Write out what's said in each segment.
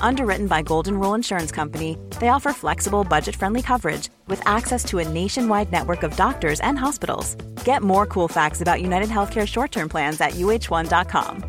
Underwritten by Golden Rule Insurance Company, they offer flexible, budget friendly coverage with access to a nationwide network of doctors and hospitals. Get more cool facts about United Healthcare short term plans at uh1.com.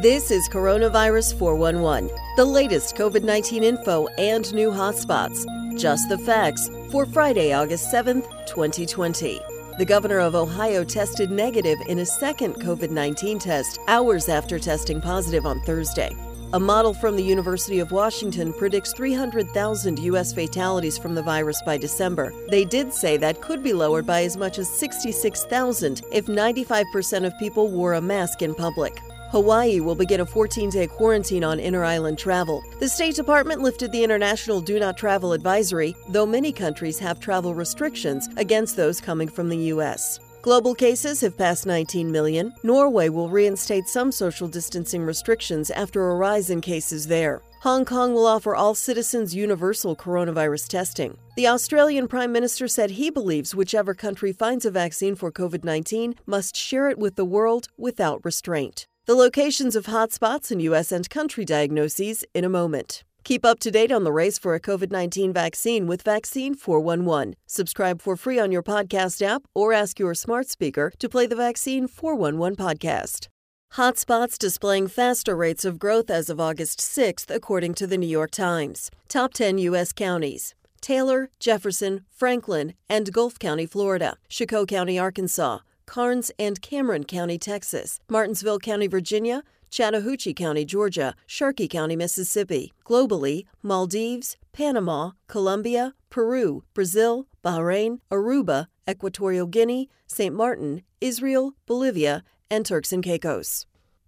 This is Coronavirus 411, the latest COVID 19 info and new hotspots. Just the facts for Friday, August 7th, 2020. The governor of Ohio tested negative in a second COVID 19 test hours after testing positive on Thursday. A model from the University of Washington predicts 300,000 U.S. fatalities from the virus by December. They did say that could be lowered by as much as 66,000 if 95% of people wore a mask in public. Hawaii will begin a 14 day quarantine on inter island travel. The State Department lifted the international do not travel advisory, though many countries have travel restrictions against those coming from the U.S. Global cases have passed 19 million. Norway will reinstate some social distancing restrictions after a rise in cases there. Hong Kong will offer all citizens universal coronavirus testing. The Australian Prime Minister said he believes whichever country finds a vaccine for COVID 19 must share it with the world without restraint. The locations of hotspots and U.S. and country diagnoses in a moment. Keep up to date on the race for a COVID 19 vaccine with Vaccine 411. Subscribe for free on your podcast app or ask your smart speaker to play the Vaccine 411 podcast. Hotspots displaying faster rates of growth as of August 6th, according to the New York Times. Top 10 U.S. counties Taylor, Jefferson, Franklin, and Gulf County, Florida, Chicot County, Arkansas. Karnes and Cameron County, Texas, Martinsville County, Virginia, Chattahoochee County, Georgia, Sharkey County, Mississippi. Globally, Maldives, Panama, Colombia, Peru, Brazil, Bahrain, Aruba, Equatorial Guinea, St. Martin, Israel, Bolivia, and Turks and Caicos.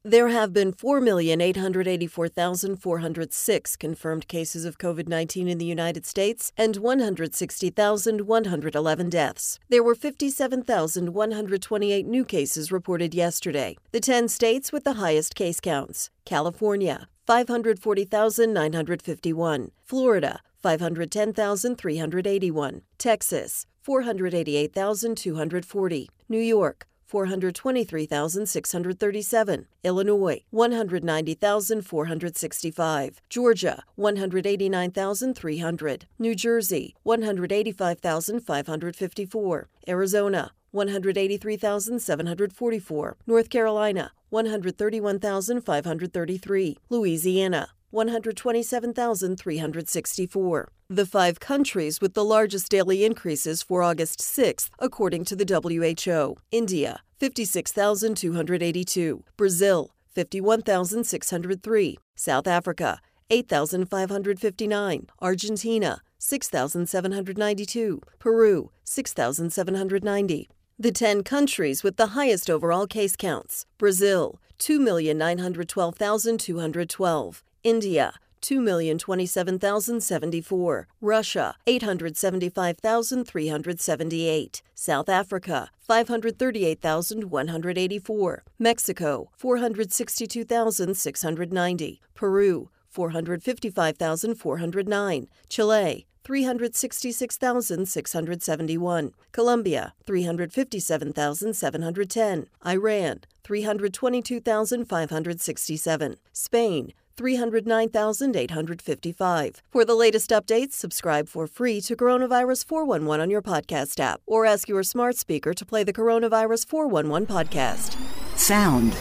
There have been 4,884,406 confirmed cases of COVID 19 in the United States and 160,111 deaths. There were 57,128 new cases reported yesterday. The 10 states with the highest case counts California, 540,951, Florida, 510,381, Texas, 488,240, New York, 423,637. Illinois, 190,465. Georgia, 189,300. New Jersey, 185,554. Arizona, 183,744. North Carolina, 131,533. Louisiana, 127,364. The five countries with the largest daily increases for August 6th, according to the WHO India, 56,282, Brazil, 51,603, South Africa, 8,559, Argentina, 6,792, Peru, 6,790. The 10 countries with the highest overall case counts Brazil, 2,912,212. India, 2,027,074. Russia, 875,378. South Africa, 538,184. Mexico, 462,690. Peru, 455,409. Chile, 366,671. Colombia, 357,710. Iran, 322,567. Spain, 309,855. For the latest updates, subscribe for free to Coronavirus 411 on your podcast app or ask your smart speaker to play the Coronavirus 411 podcast. Sound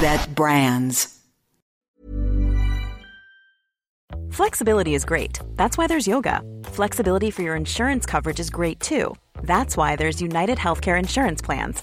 that brands. Flexibility is great. That's why there's yoga. Flexibility for your insurance coverage is great too. That's why there's United Healthcare Insurance Plans.